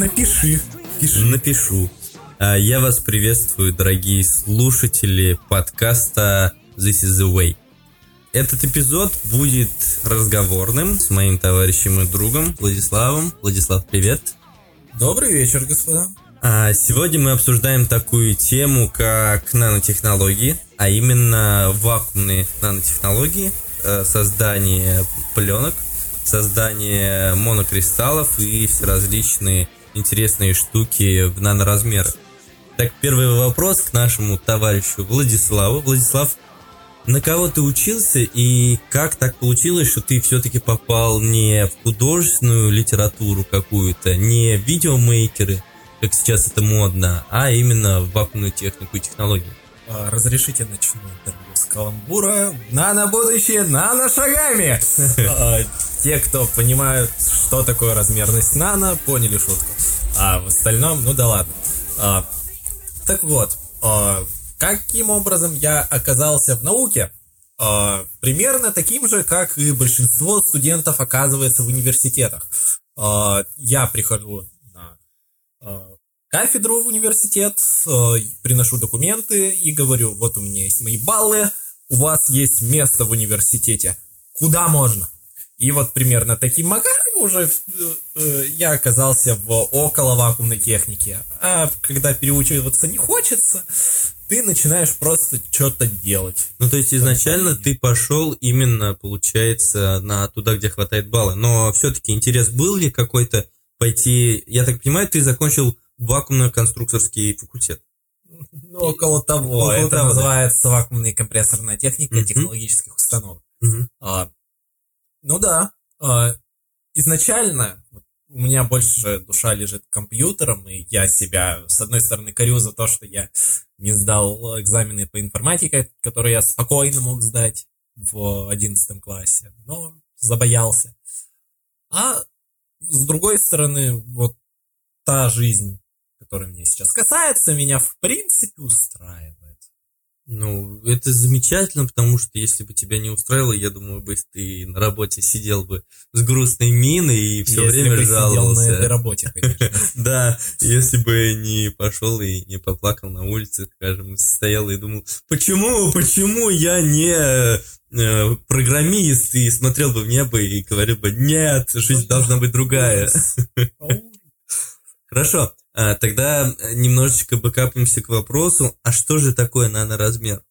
напиши. Пиши. Напишу. А, я вас приветствую, дорогие слушатели подкаста This is the Way. Этот эпизод будет разговорным с моим товарищем и другом Владиславом. Владислав, привет. Добрый вечер, господа. А сегодня мы обсуждаем такую тему, как нанотехнологии, а именно вакуумные нанотехнологии, э, создание пленок, создание монокристаллов и различные интересные штуки в наноразмерах. Так, первый вопрос к нашему товарищу Владиславу. Владислав, на кого ты учился и как так получилось, что ты все-таки попал не в художественную литературу какую-то, не в видеомейкеры, как сейчас это модно, а именно в вакуумную технику и технологии? А, разрешите начну интервью с каламбура. Нано будущее, нано шагами! А, те, кто понимают, что такое размерность нано, поняли шутку. А в остальном, ну да ладно. А, так вот, каким образом я оказался в науке? Примерно таким же, как и большинство студентов оказывается в университетах. Я прихожу на кафедру в университет, приношу документы и говорю, вот у меня есть мои баллы, у вас есть место в университете. Куда можно? И вот примерно таким макаром уже э, я оказался в около вакуумной технике. А когда переучиваться не хочется, ты начинаешь просто что-то делать. Ну, то есть изначально ты пошел именно, получается, на туда, где хватает баллы. Но все-таки интерес был ли какой-то пойти... Я так понимаю, ты закончил вакуумно-конструкторский факультет. Ну, около того. Около Это того, называется да. вакуумная компрессорная техника mm-hmm. технологических установок. Mm-hmm. А, ну да. А, изначально у меня больше душа лежит компьютером, и я себя, с одной стороны, корю за то, что я не сдал экзамены по информатике, которые я спокойно мог сдать в одиннадцатом классе, но забоялся. А с другой стороны, вот та жизнь, которая меня сейчас касается, меня в принципе устраивает. Ну, это замечательно, потому что если бы тебя не устраивало, я думаю, бы ты на работе сидел бы с грустной миной и все если время бы жаловался. Сидел на этой работе, конечно. Да, если бы не пошел и не поплакал на улице, скажем, стоял и думал, почему, почему я не э, программист и смотрел бы в небо и говорил бы, нет, жизнь должна быть другая. Хорошо, а, тогда э, немножечко бэкапнемся к вопросу, а что же такое наноразмер?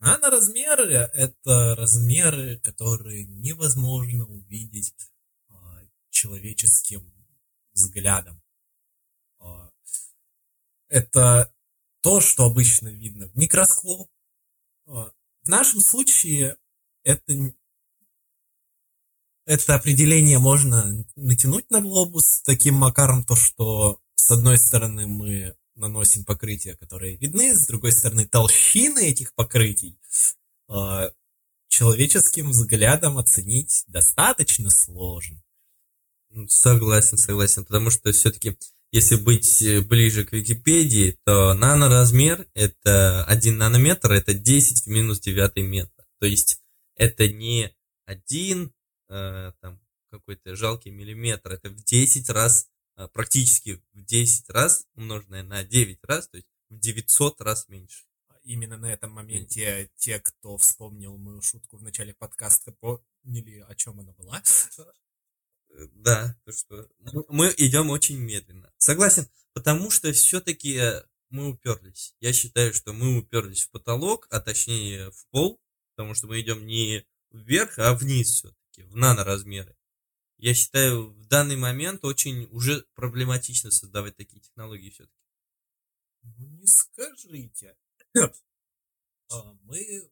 Наноразмеры – это размеры, которые невозможно увидеть а, человеческим взглядом. А, это то, что обычно видно в микроскоп. В нашем случае это, это определение можно натянуть на глобус таким макаром, то что с одной стороны мы наносим покрытия, которые видны, с другой стороны толщины этих покрытий э, человеческим взглядом оценить достаточно сложно. Ну, согласен, согласен, потому что все-таки, если быть э, ближе к Википедии, то наноразмер это 1 нанометр, это 10 в минус 9 метр. То есть это не один э, там какой-то жалкий миллиметр, это в 10 раз а, практически в 10 раз, умноженное на 9 раз, то есть в 900 раз меньше. Именно на этом моменте те, кто вспомнил мою шутку в начале подкаста, поняли, о чем она была. Э, да, то что мы идем очень медленно. Согласен, потому что все-таки мы уперлись. Я считаю, что мы уперлись в потолок, а точнее в пол, потому что мы идем не вверх, а вниз все-таки, в наноразмеры я считаю, в данный момент очень уже проблематично создавать такие технологии все-таки. Ну, не скажите. А, мы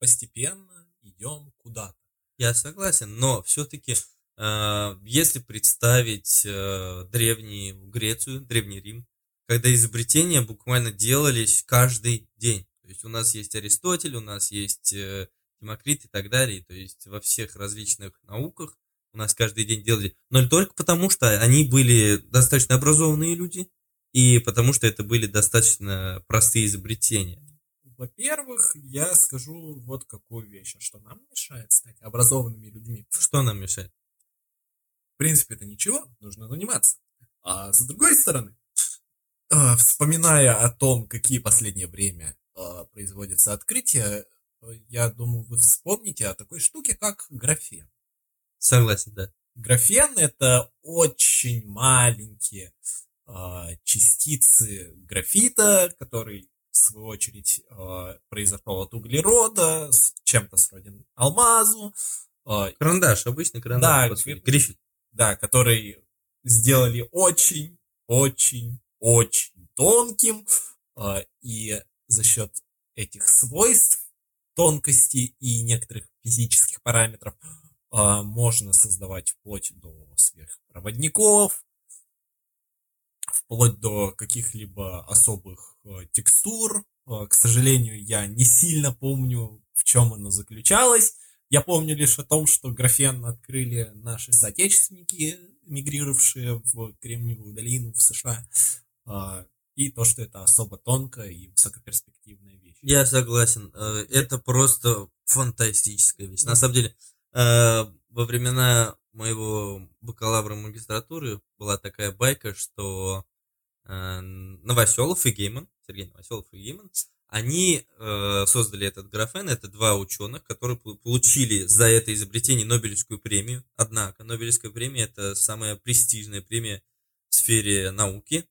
постепенно идем куда-то. Я согласен, но все-таки, а, если представить а, древнюю Грецию, Древний Рим, когда изобретения буквально делались каждый день. То есть у нас есть Аристотель, у нас есть э, Демокрит и так далее. То есть во всех различных науках у нас каждый день делали, но только потому, что они были достаточно образованные люди, и потому что это были достаточно простые изобретения. Во-первых, я скажу вот какую вещь, а что нам мешает стать образованными людьми. Что нам мешает? В принципе, это ничего, нужно заниматься. А с другой стороны, э, вспоминая о том, какие последнее время э, производятся открытия, я думаю, вы вспомните о такой штуке, как графен. Согласен, да. Графен это очень маленькие частицы графита, который в свою очередь произошел от углерода, с чем-то сроден алмазу. Карандаш, обычный карандаш. Да, грифель. Да, который сделали очень, очень, очень тонким, а, и за счет этих свойств, тонкости и некоторых физических параметров а, можно создавать вплоть до сверхпроводников, вплоть до каких-либо особых а, текстур. К сожалению, я не сильно помню, в чем оно заключалось. Я помню лишь о том, что графен открыли наши соотечественники мигрировавшие в Кремниевую долину в США, а, и то, что это особо тонкая и высокоперспективная вещь. Я согласен. Э, это просто фантастическая вещь. На самом деле, э, во времена моего бакалавра магистратуры была такая байка, что э, Новоселов и Гейман, Сергей Новоселов и Гейман, они э, создали этот графен, это два ученых, которые получили за это изобретение Нобелевскую премию. Однако Нобелевская премия это самая престижная премия в сфере науки.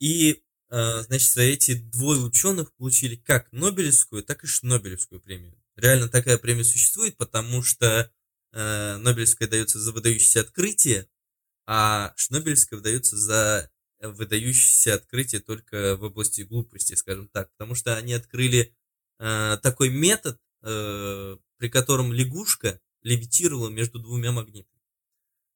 И, значит, за эти двое ученых получили как Нобелевскую, так и Шнобелевскую премию. Реально такая премия существует, потому что э, Нобелевская дается за выдающиеся открытия, а Шнобелевская выдается за выдающееся открытие только в области глупости, скажем так, потому что они открыли э, такой метод, э, при котором лягушка левитировала между двумя магнитами.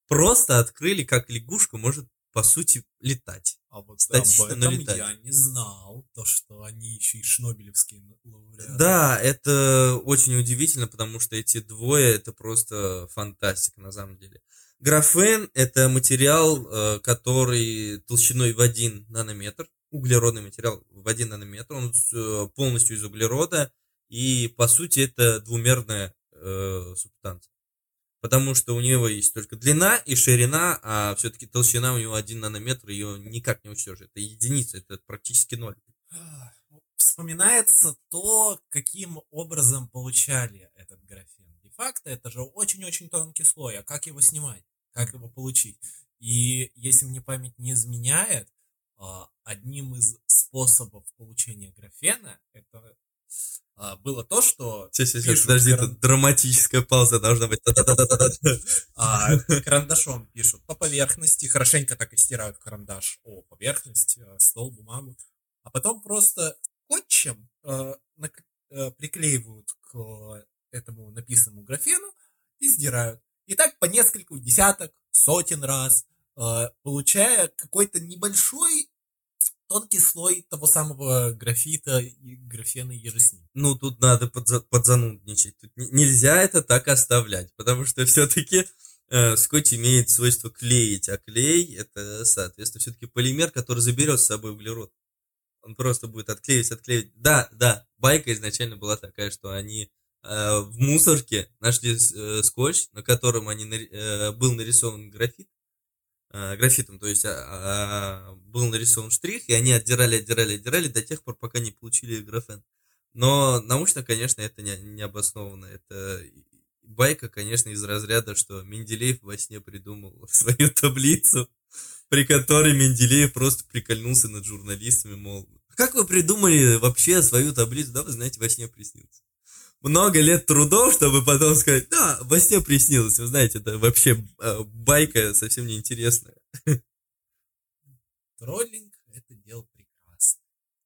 Просто открыли, как лягушка может, по сути, летать. А вот Статично, об этом летать. я не знал, то, что они еще и шнобелевские лауреаты. Да, это очень удивительно, потому что эти двое, это просто фантастика на самом деле. Графен – это материал, э, который толщиной в 1 нанометр, углеродный материал в 1 нанометр, он э, полностью из углерода, и по сути это двумерная э, субстанция. Потому что у него есть только длина и ширина, а все-таки толщина у него 1 нанометр, ее никак не учтешь. Это единица, это практически ноль. Вспоминается то, каким образом получали этот графен. Де-факто это же очень-очень тонкий слой, а как его снимать? как его получить. И если мне память не изменяет, а, одним из способов получения графена это было то, что... Сейчас, сейчас, подожди, каран... драматическая пауза должна быть. А, карандашом пишут по поверхности, хорошенько так и стирают карандаш о поверхность, стол, бумагу, а потом просто скотчем приклеивают к этому написанному графену и сдирают. И так по несколько десяток, сотен раз, э, получая какой-то небольшой тонкий слой того самого графита и графена ним. Ну, тут надо подза подзанудничать. Тут нельзя это так оставлять, потому что все-таки э, скотч имеет свойство клеить, а клей это, соответственно, все-таки полимер, который заберет с собой углерод. Он просто будет отклеивать, отклеивать. Да, да, байка изначально была такая, что они Э, в мусорке нашли э, скотч, на котором они, э, был нарисован графит, графитом, то есть а, а, был нарисован штрих, и они отдирали, отдирали, отдирали до тех пор, пока не получили графен. Но научно, конечно, это не, не обоснованно. Это байка, конечно, из разряда, что Менделеев во сне придумал свою таблицу, при которой Менделеев просто прикольнулся над журналистами, мол, как вы придумали вообще свою таблицу? Да, вы знаете, во сне приснился много лет трудов, чтобы потом сказать, да, во сне приснилось. Вы знаете, это вообще э, байка совсем неинтересная. Троллинг – это дело прекрасно.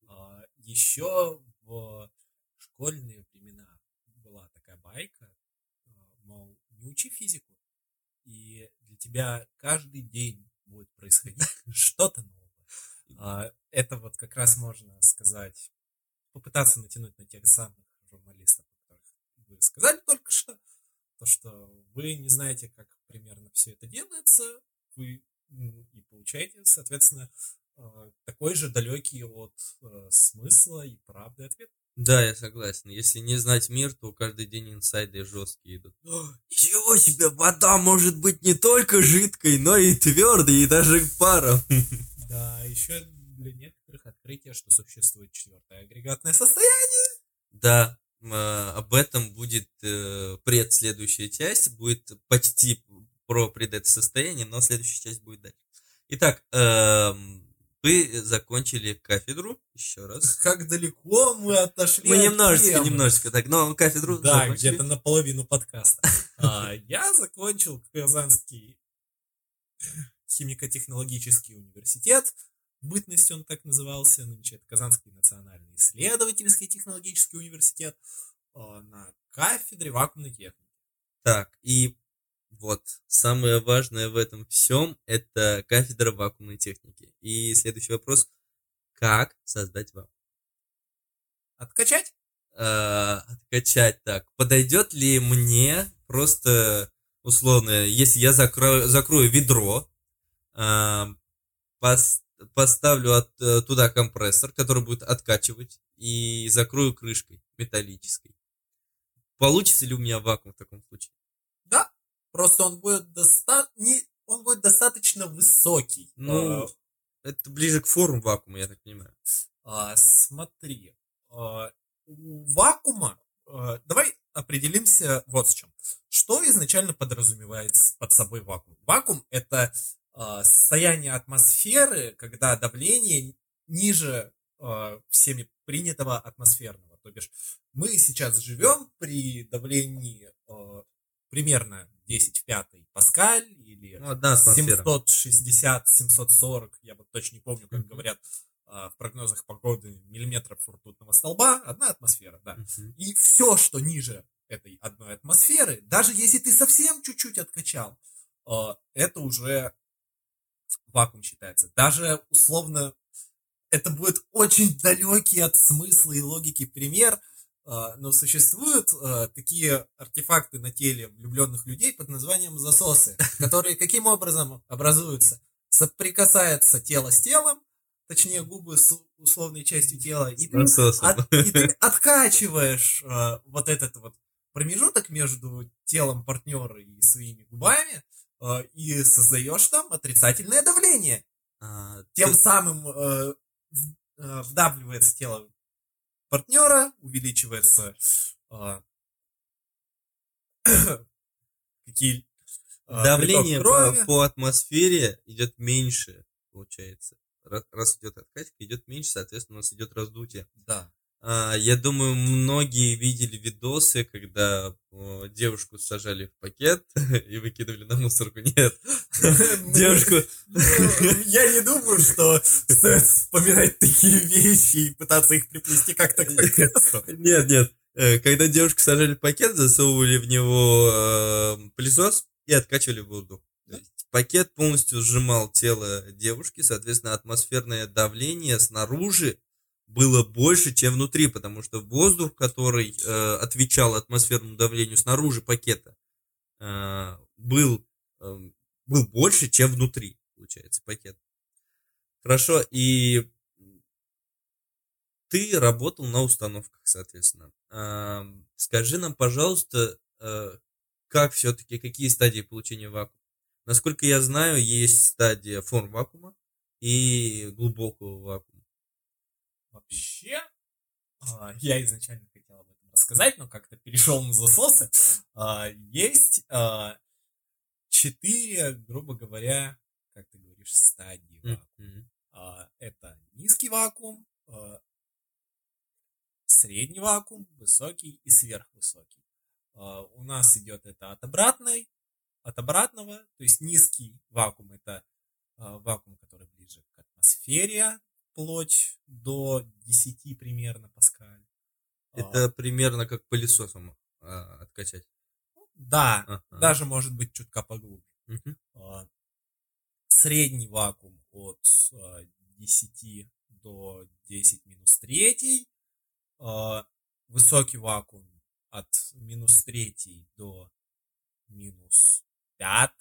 А, еще в школьные времена была такая байка, а, мол, не учи физику, и для тебя каждый день будет происходить что-то новое. А, это вот как раз можно сказать, попытаться натянуть на тех самых журналистов, вы сказали только что, то, что вы не знаете, как примерно все это делается, вы ну, и получаете, соответственно, э, такой же далекий от э, смысла и правды ответ. Да, я согласен. Если не знать мир, то каждый день инсайды жесткие идут. Ничего себе, вода может быть не только жидкой, но и твердой, и даже паром. Да, еще для некоторых открытие, что существует четвертое агрегатное состояние. Да, об этом будет э, предследующая часть, будет почти про пред это состояние, но следующая часть будет дальше. Итак, эм, вы закончили кафедру еще раз. Как далеко мы отошли Мы от немножечко, темы. немножечко так, но кафедру Да, где-то наполовину подкаста. А, Я закончил Казанский химико-технологический университет. В бытности он так назывался, нынче это Казанский национальный исследовательский технологический университет а, на кафедре вакуумной техники. Так, и вот самое важное в этом всем это кафедра вакуумной техники. И следующий вопрос: как создать вакуум? Откачать? Э, откачать так. Подойдет ли мне просто условно, если я закрою, закрою ведро, э, пос- поставлю от- э, туда компрессор, который будет откачивать, и закрою крышкой металлической. Получится ли у меня вакуум в таком случае? Да. Просто он будет, доста... не... он будет достаточно высокий. Ну, А, это ближе к форму вакуума, я так понимаю. А, смотри, а, у вакуума, а, давай определимся вот с чем. Что изначально подразумевает под собой вакуум? Вакуум это состояние атмосферы, когда давление ниже а, всеми принятого атмосферного. То бишь мы сейчас живем при давлении а, примерно 10 в 5 паскаль или Ну, одна атмосфера. 760-740, я вот точно не помню, как Мгм. говорят а, в прогнозах погоды, миллиметров ртутного столба, одна атмосфера, да. Мгм. И все, что ниже этой одной атмосферы, даже если ты совсем чуть-чуть откачал, а, это уже вакуум считается. Даже условно это будет очень далекий от смысла и логики пример, а, но существуют а, такие артефакты на теле влюбленных людей под названием засосы, которые каким образом образуются? Соприкасается тело с телом, точнее губы с условной частью тела, и ты, от- и ты откачиваешь а, вот этот вот промежуток между телом партнера и своими губами и создаешь там отрицательное давление. А, Тем самым э, э, вдавливается тело партнера, увеличивается э, какие э, давление по, по атмосфере идет меньше, получается. Раз, раз идет откачка, идет меньше, соответственно, у нас идет раздутие. Да. А, я думаю, многие видели видосы, когда девушку сажали в пакет и выкидывали на мусорку. Нет, девушку... Ну, Я не думаю, что стоит вспоминать такие вещи и пытаться их приплести как-то к. Нет, нет. Э, Когда девушку сажали в пакет, засовывали в него э, пылесос и откачивали воздух. Есть пакет полностью сжимал тело девушки, соответственно, атмосферное давление снаружи было больше, чем внутри, потому что воздух, который э, отвечал атмосферному давлению снаружи пакета, э, был, э, был больше, чем внутри, получается, пакет. Хорошо, и ты работал на установках, соответственно. А, Скажи нам, пожалуйста, э, как все-таки, какие стадии получения вакуума? Насколько я знаю, есть стадия форм вакуума и глубокого вакуума. Вообще, а, я изначально хотел об этом рассказать, но как-то перешел на засосы. А, Есть а, четыре, грубо говоря, как ты говоришь, стадии вакуума. А, Это низкий вакуум, средний вакуум, высокий и сверхвысокий. У нас идет это от обратной, от обратного, то есть низкий вакуум это вакуум, который ближе к атмосфере, вплоть до 10 примерно паскаль. А, Это примерно как пылесосом а, откачать. Да, Ага. даже может быть чутка поглубже. Мгм. А, Средний вакуум от а, 10 до 10 минус 3. Высокий вакуум от минус 3 до минус 5,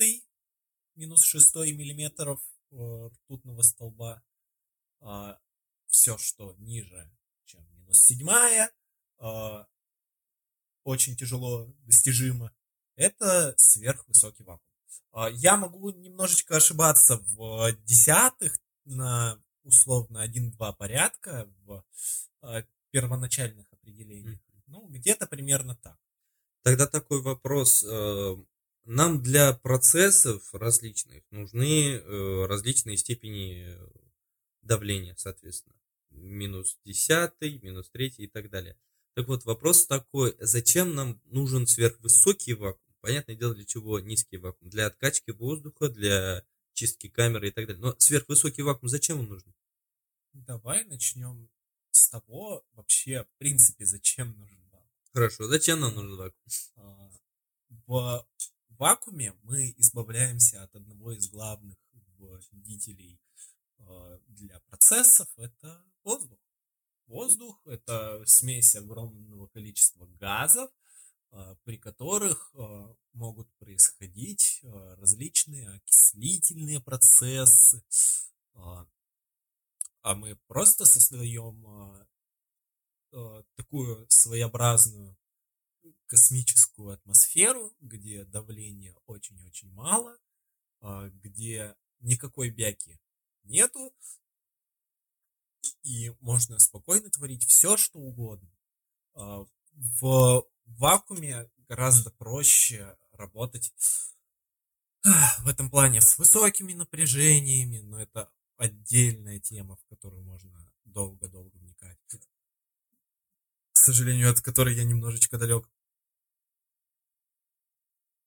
минус 6 миллиметров э, ртутного столба. а, все, что ниже, чем минус седьмая, а, очень тяжело достижимо. Это сверхвысокий вакуум. А, я могу немножечко ошибаться в десятых на условно 1-2 порядка в а, первоначальных определениях. Ну, где-то примерно так. Тогда такой вопрос. Э, нам для процессов различных нужны э, различные степени давления, соответственно. Минус 10, минус 3 и так далее. Так вот, вопрос такой, зачем нам нужен сверхвысокий вакуум? Понятное дело, для чего низкий вакуум? Для откачки воздуха, для чистки камеры и так далее. Но сверхвысокий вакуум зачем он нужен? Давай начнем с того, вообще, в принципе, зачем нужен вакуум. Хорошо, зачем нам нужен вакуум? А, в вакууме мы избавляемся от одного из главных вредителей для процессов, это воздух. Воздух – это смесь огромного количества газов, а, при которых а, могут происходить различные окислительные процессы, а мы просто создаем такую своеобразную космическую атмосферу, где давление очень-очень мало, где никакой бяки нету, и можно спокойно творить все, что угодно. А, в вакууме гораздо проще работать в этом плане с высокими напряжениями, но это отдельная тема, в которую можно долго-долго вникать. К сожалению, от которой я немножечко далек.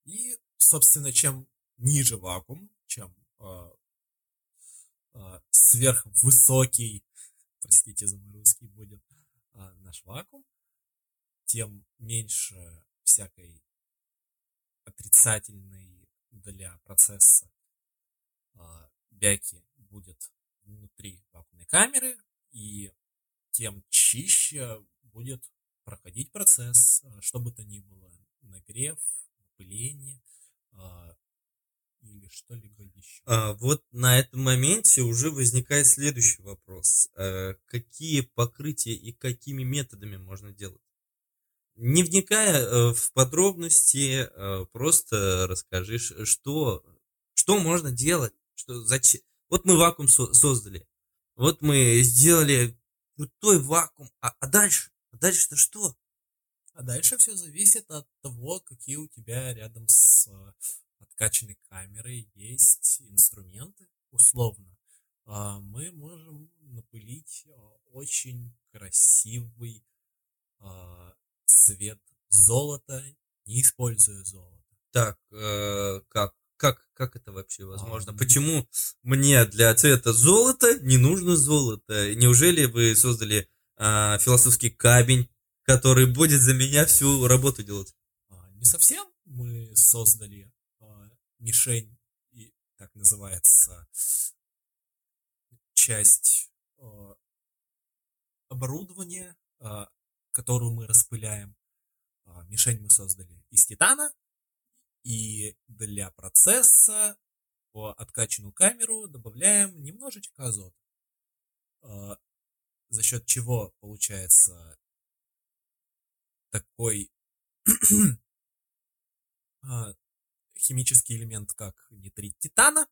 И, собственно, чем ниже вакуум, чем э, сверхвысокий простите за мой русский, будет а, наш вакуум, тем меньше всякой отрицательной для процесса а, бяки будет внутри вакуумной камеры, и тем чище будет проходить процесс, а, что бы то ни было, нагрев, пыление, а, или что-либо еще. А, вот на этом моменте уже возникает следующий вопрос. А, какие покрытия и какими методами можно делать? Не вникая э, в подробности, э, просто расскажи, что, что можно делать, что, зачем. Вот мы вакуум со- создали, вот мы сделали крутой вакуум, а, а дальше? А дальше-то что? А дальше все зависит от того, какие у тебя рядом с откачанной камерой есть инструменты, условно. А, мы можем напылить а, очень красивый а, цвет золота, не используя золото. Так, э, как, как, как это вообще возможно? А, Почему мне для цвета золота не нужно золото? Неужели вы создали э, философский камень, который будет за меня всю работу делать? Не совсем. Мы создали мишень, и так называется часть э, оборудования, э, которую мы распыляем. Э, мишень мы создали из титана, и для процесса в откачанную камеру добавляем немножечко азота. Э, за счет чего получается такой химический элемент, как нитрит титана,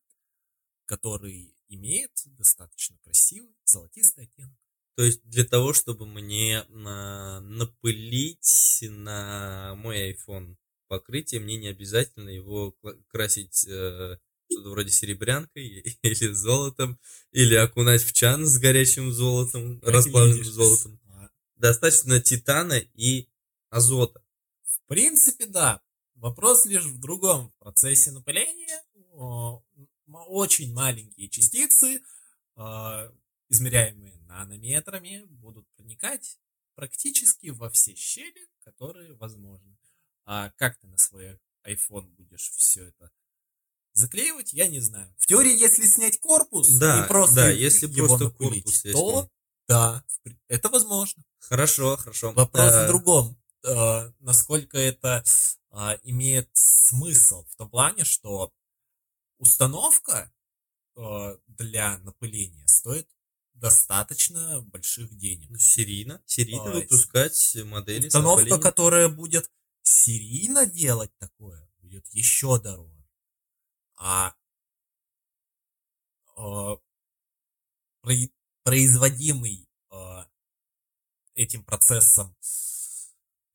который имеет достаточно красивый золотистый оттенок. То есть для того, чтобы мне на, напылить на мой iPhone покрытие, мне не обязательно его красить э, что-то вроде серебрянкой или золотом, или окунать в чан с горячим золотом, как расплавленным видишь. золотом. А. Достаточно титана и азота. В принципе, да. Вопрос лишь в другом. В процессе напыления очень маленькие частицы, а, измеряемые нанометрами, будут проникать практически во все щели, которые возможны. А как ты на свой iPhone будешь все это заклеивать, я не знаю. В теории, если снять корпус да, и просто да, если его просто напылить, корпус, то да, это возможно. Хорошо, хорошо. Вопрос а... в другом. А, насколько это а, имеет смысл в том плане, что установка а, для напыления стоит достаточно больших денег. Ну, серийно, серийно А, выпускать модели. Установка, которая будет серийно делать такое, будет еще дороже. А прои- производимый этим процессом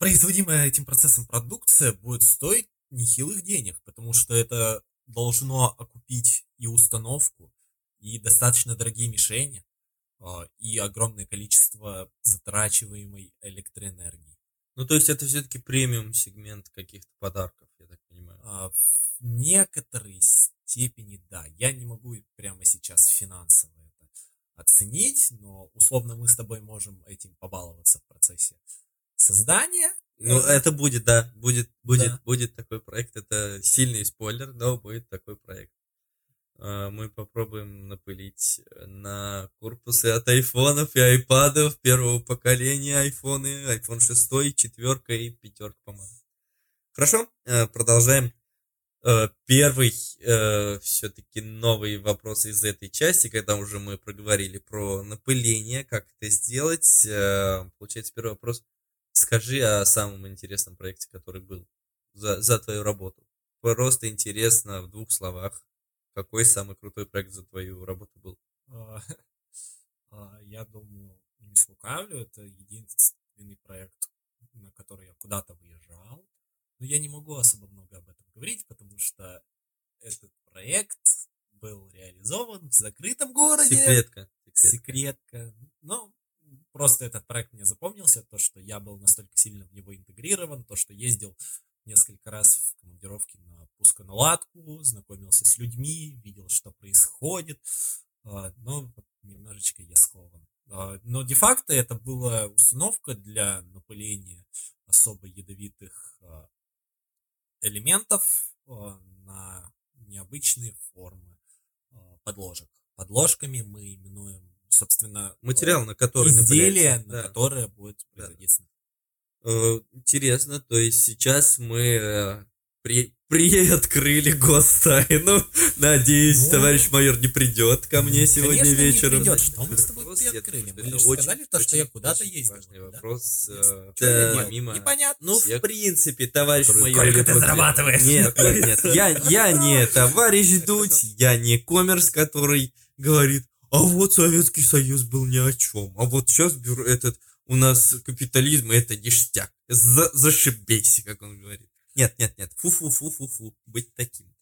производимая этим процессом продукция будет стоить нехилых денег, потому что это должно окупить и установку, и достаточно дорогие мишени, э, и огромное количество затрачиваемой электроэнергии. Ну, то есть это все-таки премиум сегмент каких-то подарков, я так понимаю. А, В некоторой степени, да. Я не могу прямо сейчас финансово это оценить, но условно мы с тобой можем этим побаловаться в процессе создания. Ну, Э, это будет, да, будет, будет, Да. будет такой проект. Это сильный спойлер, но будет такой проект. А, Мы попробуем напылить на корпусы от айфонов и айпадов первого поколения айфоны, iPhone 6, четверка и пятерка, по-моему. Хорошо, э, продолжаем. Э, Первый все-таки новый вопрос из этой части, когда уже мы проговорили про напыление, как это сделать. Получается, первый вопрос. Скажи о самом интересном проекте, который был за, за твою работу. Просто интересно в двух словах, какой самый крутой проект за твою работу был. а, а, Я думаю, не слукавлю, это единственный проект, на который я куда-то выезжал. Но я не могу особо много об этом говорить, потому что этот проект был реализован в закрытом городе. Секретка. секретка. секретка. Но просто этот проект мне запомнился, то, что я был настолько сильно в него интегрирован, то, что ездил несколько раз в командировке на пусконаладку, знакомился с людьми, видел, что происходит, а, но немножечко я скован. А, Но де-факто это была установка для напыления особо ядовитых а, элементов на необычные формы подложек. Подложками мы именуем, собственно, Материал, на который изделие, на Да. которое будет Да. производиться. Э, Интересно, то есть сейчас мы э, при, приоткрыли гостайну. Надеюсь, Ну, товарищ майор не придет ко мне сегодня Конечно, не вечером. придет. Что мы с тобой Вопрос, приоткрыли? думаю, Мы это лишь очень- сказали то, что я куда-то ездил, Важный да? вопрос. э, да, помимо- Непонятно. Ну, в всех. принципе, товарищ Сколько майор... ты или после- зарабатываешь? Нет, нет, нет. Я, я не товарищ Дудь, я не коммерс, который говорит, а вот Советский Союз был ни о чем, а вот сейчас бюро этот у нас капитализм, это ништяк. За, зашибейся, как он говорит. Нет, нет, нет, фу-фу-фу-фу-фу, быть таким.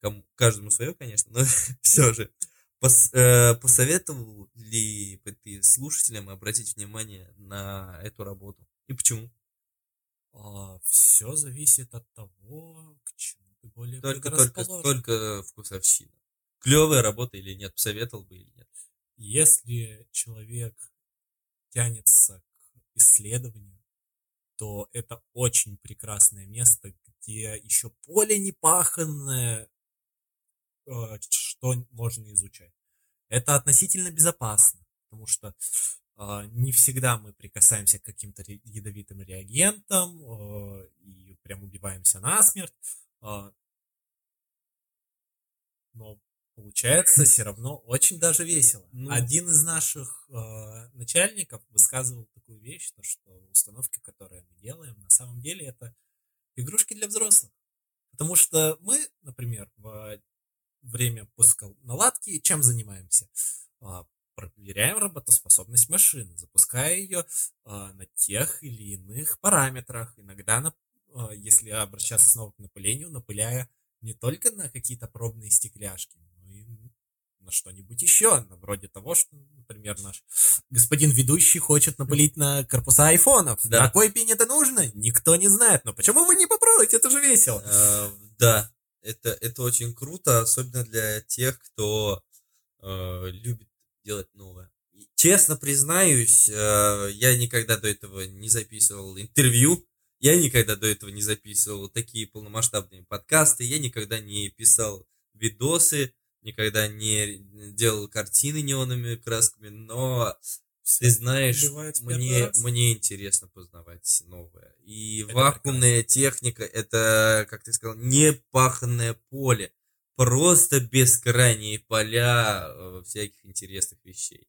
Кому, каждому свое, конечно, но все же. Пос- э, посоветовал ли ты слушателям обратить внимание на эту работу? И почему? все А, зависит от того, к чему ты более Только, только, только вкусовщина. Клевая работа или нет? Посоветовал бы или нет? Если человек тянется к исследованию, то это очень прекрасное место, где еще поле непаханное, э, что можно изучать. Это относительно безопасно, потому что э, не всегда мы прикасаемся к каким-то ядовитым реагентам э, и прям убиваемся насмерть. э, но получается все равно очень даже весело. Ну. Один из наших э, начальников высказывал такую вещь, то, что установки, которые мы делаем, на самом деле это игрушки для взрослых. Потому что мы, например, в время пуска наладки чем занимаемся? А, Проверяем работоспособность машины, запуская ее а, на тех или иных параметрах. Иногда, на- а, если обращаться снова к напылению, напыляя не только на какие-то пробные стекляшки, на что-нибудь еще, на вроде того, что, например, наш господин ведущий хочет напылить на корпуса айфонов. Да. На кой пень это нужно? Никто не знает. Но почему вы не попробуете? Это же весело. Э, Да, это, это очень круто, особенно для тех, кто э, любит делать новое. И Честно признаюсь, э, я никогда до этого не записывал интервью, я никогда до этого не записывал такие полномасштабные подкасты, я никогда не писал видосы, никогда не делал картины неоновыми красками, но ты знаешь, мне, мне интересно познавать новое. И Это вакуумная техника это, как ты сказал, не паханное поле. просто бескрайние поля э, всяких интересных вещей.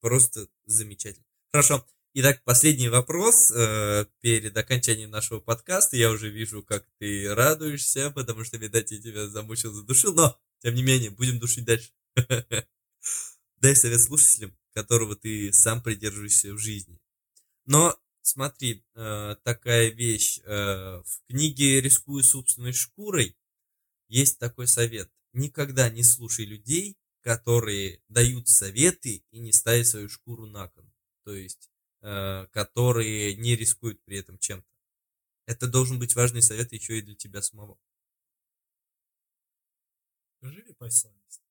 Просто замечательно. Хорошо. Итак, последний вопрос э, перед окончанием нашего подкаста. Я уже вижу, как ты радуешься, потому что, видать, я тебя замучил, задушил, но, тем не менее, будем душить дальше. Дай совет слушателям, которого ты сам придерживаешься в жизни. Но смотри, э, такая вещь. Э, в книге «Рискуя собственной шкурой» есть такой совет. Никогда не слушай людей, которые дают советы и не ставят свою шкуру на кон. То есть, э, которые не рискуют при этом чем-то. Это должен быть важный совет еще и для тебя самого. Живи по совести.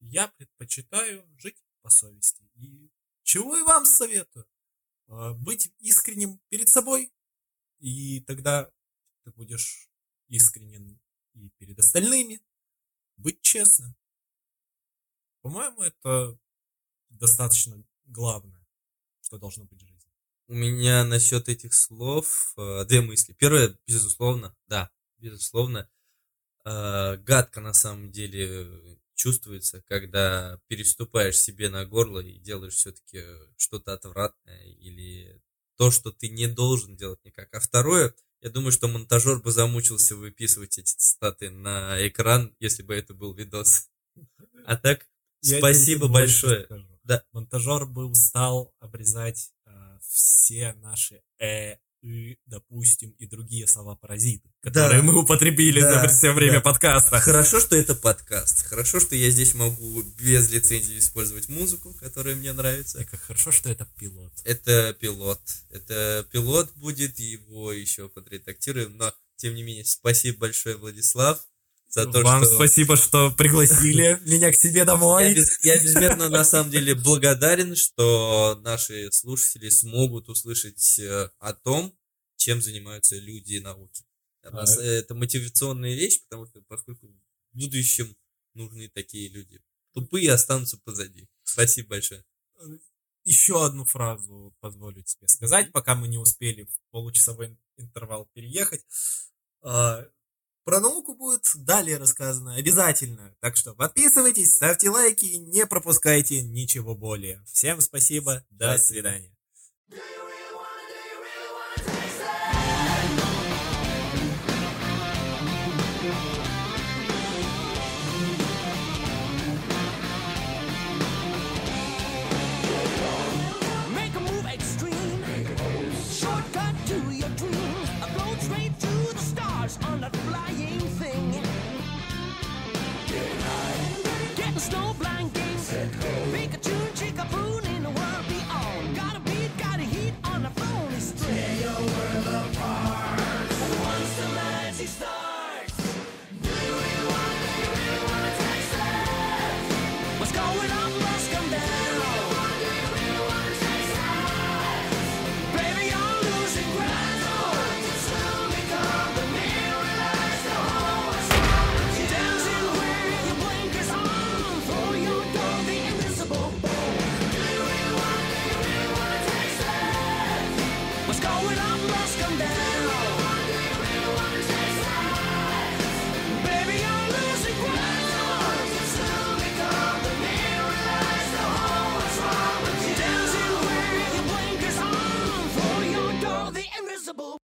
Я предпочитаю жить по совести. И чего и вам советую. А, быть искренним перед собой, и тогда ты будешь искренен и перед остальными, быть честным. По-моему, это достаточно главное, что должно быть в жизни. У меня насчет этих слов э, две мысли. Первое, безусловно, да, безусловно, э, гадко на самом деле чувствуется, когда переступаешь себе на горло и делаешь все-таки что-то отвратное или то, что ты не должен делать никак. А второе, я думаю, что монтажер бы замучился выписывать эти цитаты на экран, если бы это был видос. А так, я спасибо большое. Да. Монтажер бы устал обрезать э, все наши э, и, допустим, и другие слова-паразиты, которые да. мы употребили да, за все время да. подкаста. Хорошо, что это подкаст. Хорошо, что я здесь могу без лицензии использовать музыку, которая мне нравится. И как хорошо, что это пилот. Это пилот. Это пилот будет, его еще подредактируем. Но, тем не менее, спасибо большое, Владислав. За то, Вам что... спасибо, что пригласили меня к себе домой. Я, без, я безмерно, на самом деле, благодарен, что наши слушатели смогут услышать э, о том, чем занимаются люди науки. А. Это мотивационная вещь, потому что поскольку в будущем нужны такие люди. Тупые останутся позади. Спасибо большое. Еще одну фразу позволю тебе сказать, пока мы не успели в получасовой интервал переехать. Про науку будет далее рассказано обязательно. Так что подписывайтесь, ставьте лайки, не пропускайте ничего более. Всем спасибо, до свидания. snow.